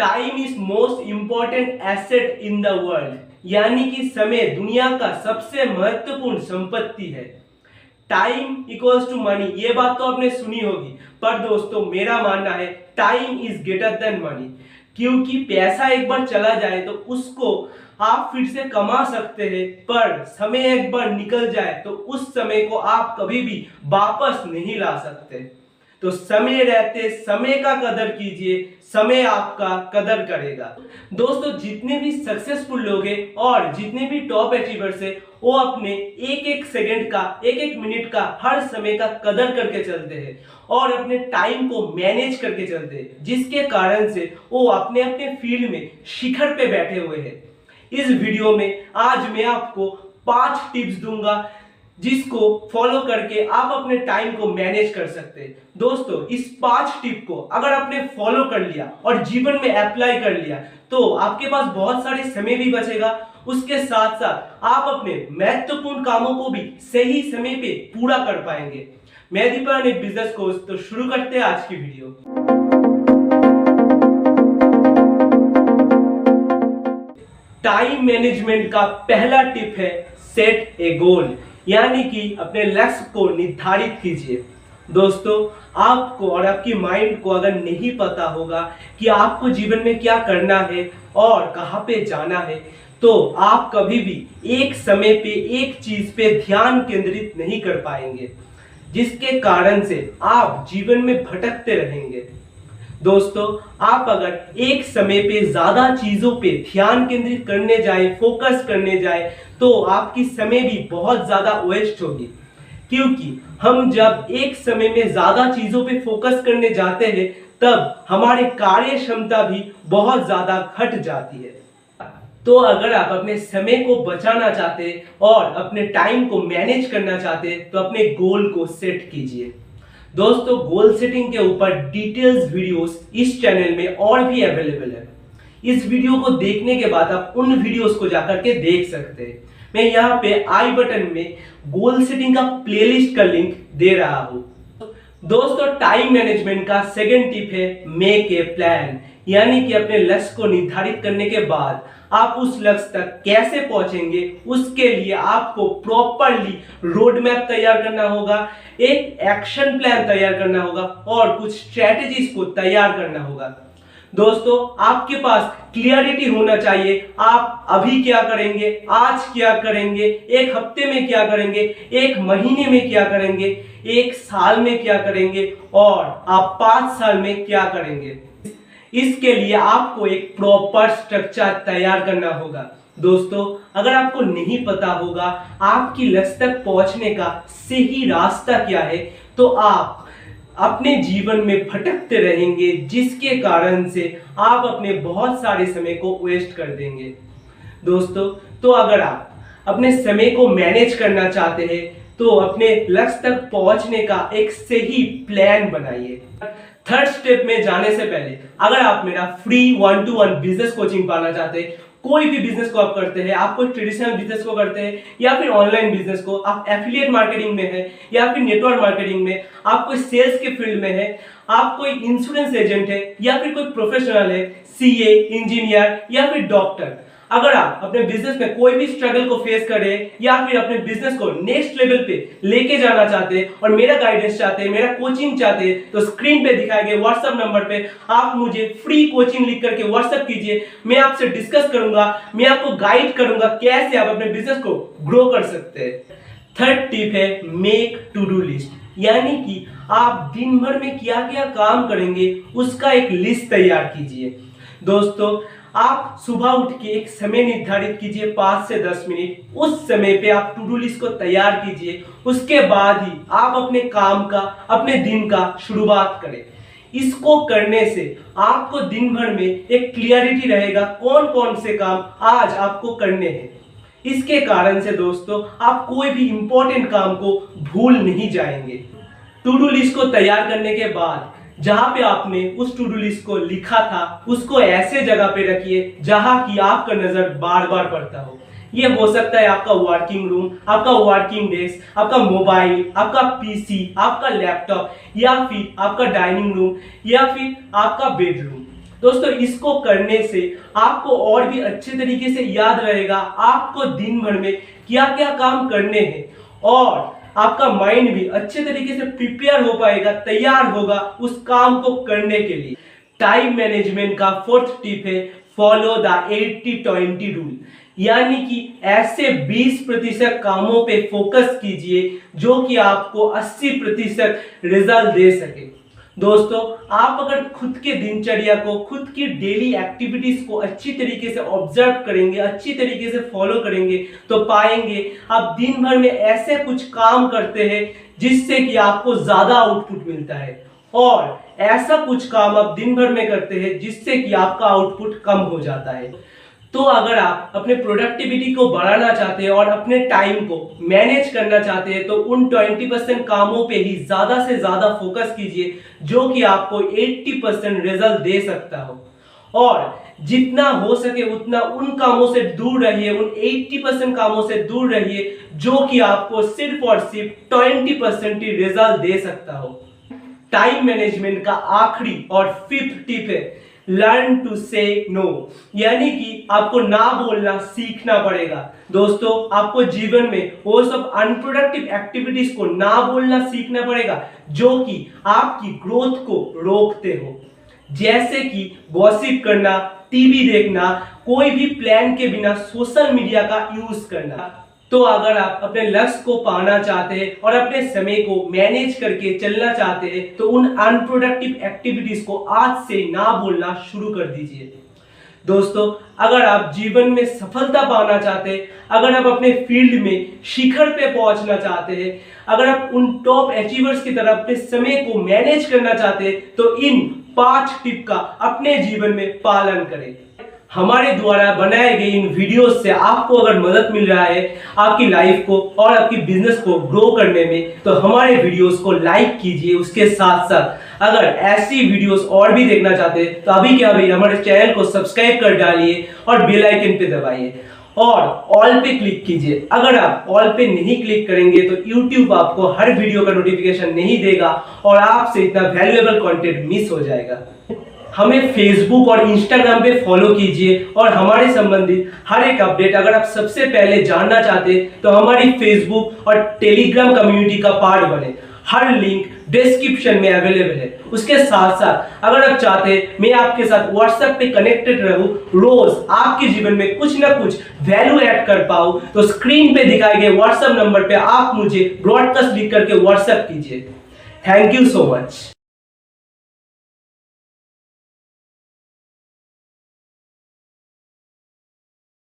Time is most important asset in the world यानी कि समय दुनिया का सबसे महत्वपूर्ण संपत्ति है। टाइम इक्वल्स टू मनी ये बात तो आपने सुनी होगी। पर दोस्तों, मेरा मानना है time is greater than money क्योंकि पैसा एक बार चला जाए तो उसको आप फिर से कमा सकते हैं। पर समय एक बार निकल जाए तो उस समय को आप कभी भी वापस नहीं ला सकते। तो समय रहते समय का कदर कीजिए, समय आपका कदर करेगा। दोस्तों, जितने भी सक्सेसफुल लोग हैं और जितने भी टॉप अचीवर्स हैं, वो अपने एक एक सेकंड का एक एक मिनट का, हर समय का कदर करके चलते हैं और अपने टाइम को मैनेज करके चलते हैं, जिसके कारण से वो अपने अपने फ़ील्ड में शिखर पे बैठे हुए हैं। इस वीडियो में आज मैं आपको पाँच टिप्स दूँगा। जिसको फॉलो करके आप अपने टाइम को मैनेज कर सकते हैं। दोस्तों, इस पाँच टिप को अगर आपने फॉलो कर लिया और जीवन में अप्लाई कर लिया तो आपके पास बहुत सारे समय भी बचेगा। उसके साथ साथ आप अपने महत्वपूर्ण कामों को भी सही समय पे पूरा कर पाएँगे। मैं दीपान एक बिज़नेस कोर्स तो शुरू करते हैं आज की वीडियो टाइम मैनेजमेंट का पहला टिप है सेट ए गोल यानी कि अपने लक्ष्य को निर्धारित कीजिए। दोस्तों, आपको और आपकी माइंड को अगर नहीं पता होगा कि आपको जीवन में क्या करना है और कहाँ पे जाना है तो आप कभी भी एक समय पे, एक चीज़ पे ध्यान केंद्रित नहीं कर पाएँगे, जिसके कारण से आप जीवन में भटकते रहेंगे। दोस्तों, आप अगर एक समय पे ज़्यादा चीज़ों पे ध्यान केंद्रित करने जाए फोकस करने जाए तो आपकी समय भी बहुत ज़्यादा वेस्ट होगी। क्योंकि हम जब एक समय में ज़्यादा चीज़ों पे फोकस करने जाते हैं, तब हमारे कार्य क्षमता भी बहुत ज़्यादा घट जाती है। तो अगर आप अपने समय को बचाना चाहते और अपने टाइम को मैनेज करना चाहते तो अपने गोल को सेट कीजिए। दोस्तों गोल सेटिंग के ऊपर डिटेल्स वीडियोस इस चैनल में और भी अवेलेबल है। इस वीडियो को देखने के बाद आप उन वीडियोस को जाकर के देख सकते हैं। मैं यहाँ पे आई बटन में गोल सेटिंग का प्लेलिस्ट का लिंक दे रहा हूँ। दोस्तों, टाइम मैनेजमेंट का सेकंड टिप है मेक ए प्लान यानी कि अपने लक्ष्य को निर्धारित करने के बाद आप उस लक्ष्य तक कैसे पहुँचेंगे, उसके लिए आपको प्रॉपरली रोड मैप तैयार करना होगा, एक एक्शन प्लान तैयार करना होगा और कुछ स्ट्रेटेजीज को तैयार करना होगा। दोस्तों, आपके पास क्लियरिटी होना चाहिए। आप अभी क्या करेंगे? आज क्या करेंगे? एक हफ़्ते में क्या करेंगे? एक महीने में क्या करेंगे? एक साल में क्या करेंगे? और आप पाँच साल में क्या करेंगे? इसके लिए आपको एक प्रॉपर स्ट्रक्चर तैयार करना होगा। दोस्तों, अगर आपको नहीं पता होगा, आपकी लक्ष्य तक पहुँचने का सही रास्ता क्या है तो आप अपने जीवन में भटकते रहेंगे, जिसके कारण से आप अपने बहुत सारे समय को वेस्ट कर देंगे। दोस्तों तो अगर आप अपने समय को मैनेज करना चाहते हैं तो अपने लक्ष्य तक पहुँचने का एक सही प्लान बनाइए। थर्ड स्टेप में जाने से पहले, अगर आप मेरा free one to one business coaching पाना चाहते हैं कोई भी बिज़नेस को आप करते हैं, आप कोई ट्रेडिशनल बिज़नेस को करते हैं, या फिर ऑनलाइन बिज़नेस को, आप एफिलिएट मार्केटिंग में है, या फिर नेटवर्क मार्केटिंग में, आप कोई सेल्स के फ़ील्ड में है, आप कोई इंश्योरेंस एजेंट है, या फिर कोई प्रोफेशनल है सीए इंजीनियर या फिर डॉक्टर अगर आप अपने बिज़नेस में कोई भी स्ट्रगल को फेस करें, या फिर अपने बिज़नेस को नेक्स्ट लेवल पे लेके जाना चाहते हैं, और मेरा गाइडेंस चाहते हैं, मेरा कोचिंग चाहते हैं तो स्क्रीन पे दिखाए गए व्हाट्सएप नंबर पे आप मुझे फ्री कोचिंग लिख करके व्हाट्सएप कीजिए। मैं आपसे डिस्कस करूँगा, मैं आपको गाइड करूँगा कैसे आप अपने बिज़नेस को ग्रो कर सकते हैं। थर्ड टिप है मेक टू डू लिस्ट यानी कि आप दिन भर में क्या क्या काम करेंगे, उसका एक लिस्ट तैयार कीजिए। दोस्तों आप सुबह उठ के एक समय निर्धारित कीजिए, पाँच से दस मिनट। उस समय पे आप टू डू लिस्ट को तैयार कीजिए। उसके बाद ही आप अपने काम का, अपने दिन का शुरुआत करें। इसको करने से आपको दिन भर में एक क्लियरिटी रहेगा कौन कौन से काम आज आपको करने हैं। इसके कारण से दोस्तों, आप कोई भी इंपॉर्टेंट काम को भूल नहीं जाएँगे। टू डू लिस्ट को तैयार करने के बाद जहाँ पे आपने उस टू डू लिस्ट को लिखा था, उसको ऐसे जगह पे रखिए जहाँ की आपका नज़र बार बार पड़ता हो। ये हो सकता है आपका वर्किंग रूम आपका वर्किंग डेस्क आपका मोबाइल आपका पीसी आपका लैपटॉप या फिर आपका डाइनिंग रूम या फिर आपका बेडरूम दोस्तों, इसको करने से आपको और भी अच्छे तरीके से याद रहेगा, आपको दिन भर में क्या क्या काम करने हैं। और आपका माइंड भी अच्छे तरीके से प्रिपेयर हो पाएगा, तैयार होगा उस काम को करने के लिए। टाइम मैनेजमेंट का फोर्थ टिप है फॉलो द 80 20 रूल यानी कि ऐसे 20 प्रतिशत कामों पे फोकस कीजिए जो कि आपको 80 प्रतिशत रिज़ल्ट दे सके। दोस्तों, आप अगर खुद के दिनचर्या को, खुद की डेली एक्टिविटीज़ को अच्छी तरीके से ऑब्ज़र्व करेंगे, अच्छी तरीके से फॉलो करेंगे तो पाएँगे आप दिन भर में ऐसे कुछ काम करते हैं जिससे कि आपको ज़्यादा आउटपुट मिलता है। और ऐसा कुछ काम आप दिन भर में करते हैं जिससे कि आपका आउटपुट कम हो जाता है। तो अगर आप अपने प्रोडक्टिविटी को बढ़ाना चाहते हैं और अपने टाइम को मैनेज करना चाहते हैं तो उन 20 परसेंट कामों पे ही ज़्यादा से ज़्यादा फोकस कीजिए, जो कि आपको 80 परसेंट रिज़ल्ट दे सकता हो। और जितना हो सके उतना उन कामों से दूर रहिए, उन 80 परसेंट कामों से दूर रहिए, जो कि आपको सिर्फ़ और सिर्फ़ 20 परसेंट रिज़ल्ट दे सकता हो। टाइम मैनेजमेंट का आखिरी और फिफ्थ टिप है लर्न टू से नो यानी कि आपको ना बोलना सीखना पड़ेगा। दोस्तों, आपको जीवन में वो सब अनप्रोडक्टिव एक्टिविटीज़ को ना बोलना सीखना पड़ेगा, जो कि आपकी ग्रोथ को रोकते हो। जैसे कि गॉसिप करना टीवी देखना, कोई भी प्लान के बिना सोशल मीडिया का यूज़ करना। तो अगर आप अपने लक्ष्य को पाना चाहते हैं और अपने समय को मैनेज करके चलना चाहते हैं तो उन अनप्रोडक्टिव एक्टिविटीज़ को आज से ना बोलना शुरू कर दीजिए। दोस्तों, अगर आप जीवन में सफलता पाना चाहते हैं अगर आप अपने फ़ील्ड में शिखर पे पहुँचना चाहते हैं अगर आप उन टॉप अचीवर्स की तरह अपने समय को मैनेज करना चाहते हैं तो इन पाँच टिप का अपने जीवन में पालन करें। हमारे द्वारा बनाए गए इन वीडियोस से आपको अगर मदद मिल रहा है आपकी लाइफ को और आपकी बिज़नेस को ग्रो करने में तो हमारे वीडियोस को लाइक कीजिए उसके साथ साथ। अगर ऐसी वीडियोस और भी देखना चाहते हैं तो अभी क्या भाई हमारे चैनल को सब्सक्राइब कर डालिए और बेल आइकन पे दबाइए। और ऑल पे क्लिक कीजिए। अगर आप ऑल पे नहीं क्लिक करेंगे तो YouTube आपको हर वीडियो का नोटिफिकेशन नहीं देगा और आपसे इतना वैल्यूएबल कंटेंट मिस हो जाएगा। हमें फेसबुक और इंस्टाग्राम पे फॉलो कीजिए और हमारे संबंधित हर एक अपडेट अगर आप सबसे पहले जानना चाहते तो हमारी फेसबुक और टेलीग्राम कम्युनिटी का पार्ट बने। हर लिंक डिस्क्रिप्शन में अवेलेबल है। उसके साथ साथ अगर आप चाहते मैं आपके साथ व्हाट्सएप पे कनेक्टेड रहूँ, रोज आपके जीवन में कुछ ना कुछ वैल्यू ऐड कर पाऊँ तो स्क्रीन पे दिखाए गए व्हाट्सएप नंबर पे आप मुझे ब्रॉडकास्ट लिख करके व्हाट्सएप कीजिए। Thank you so much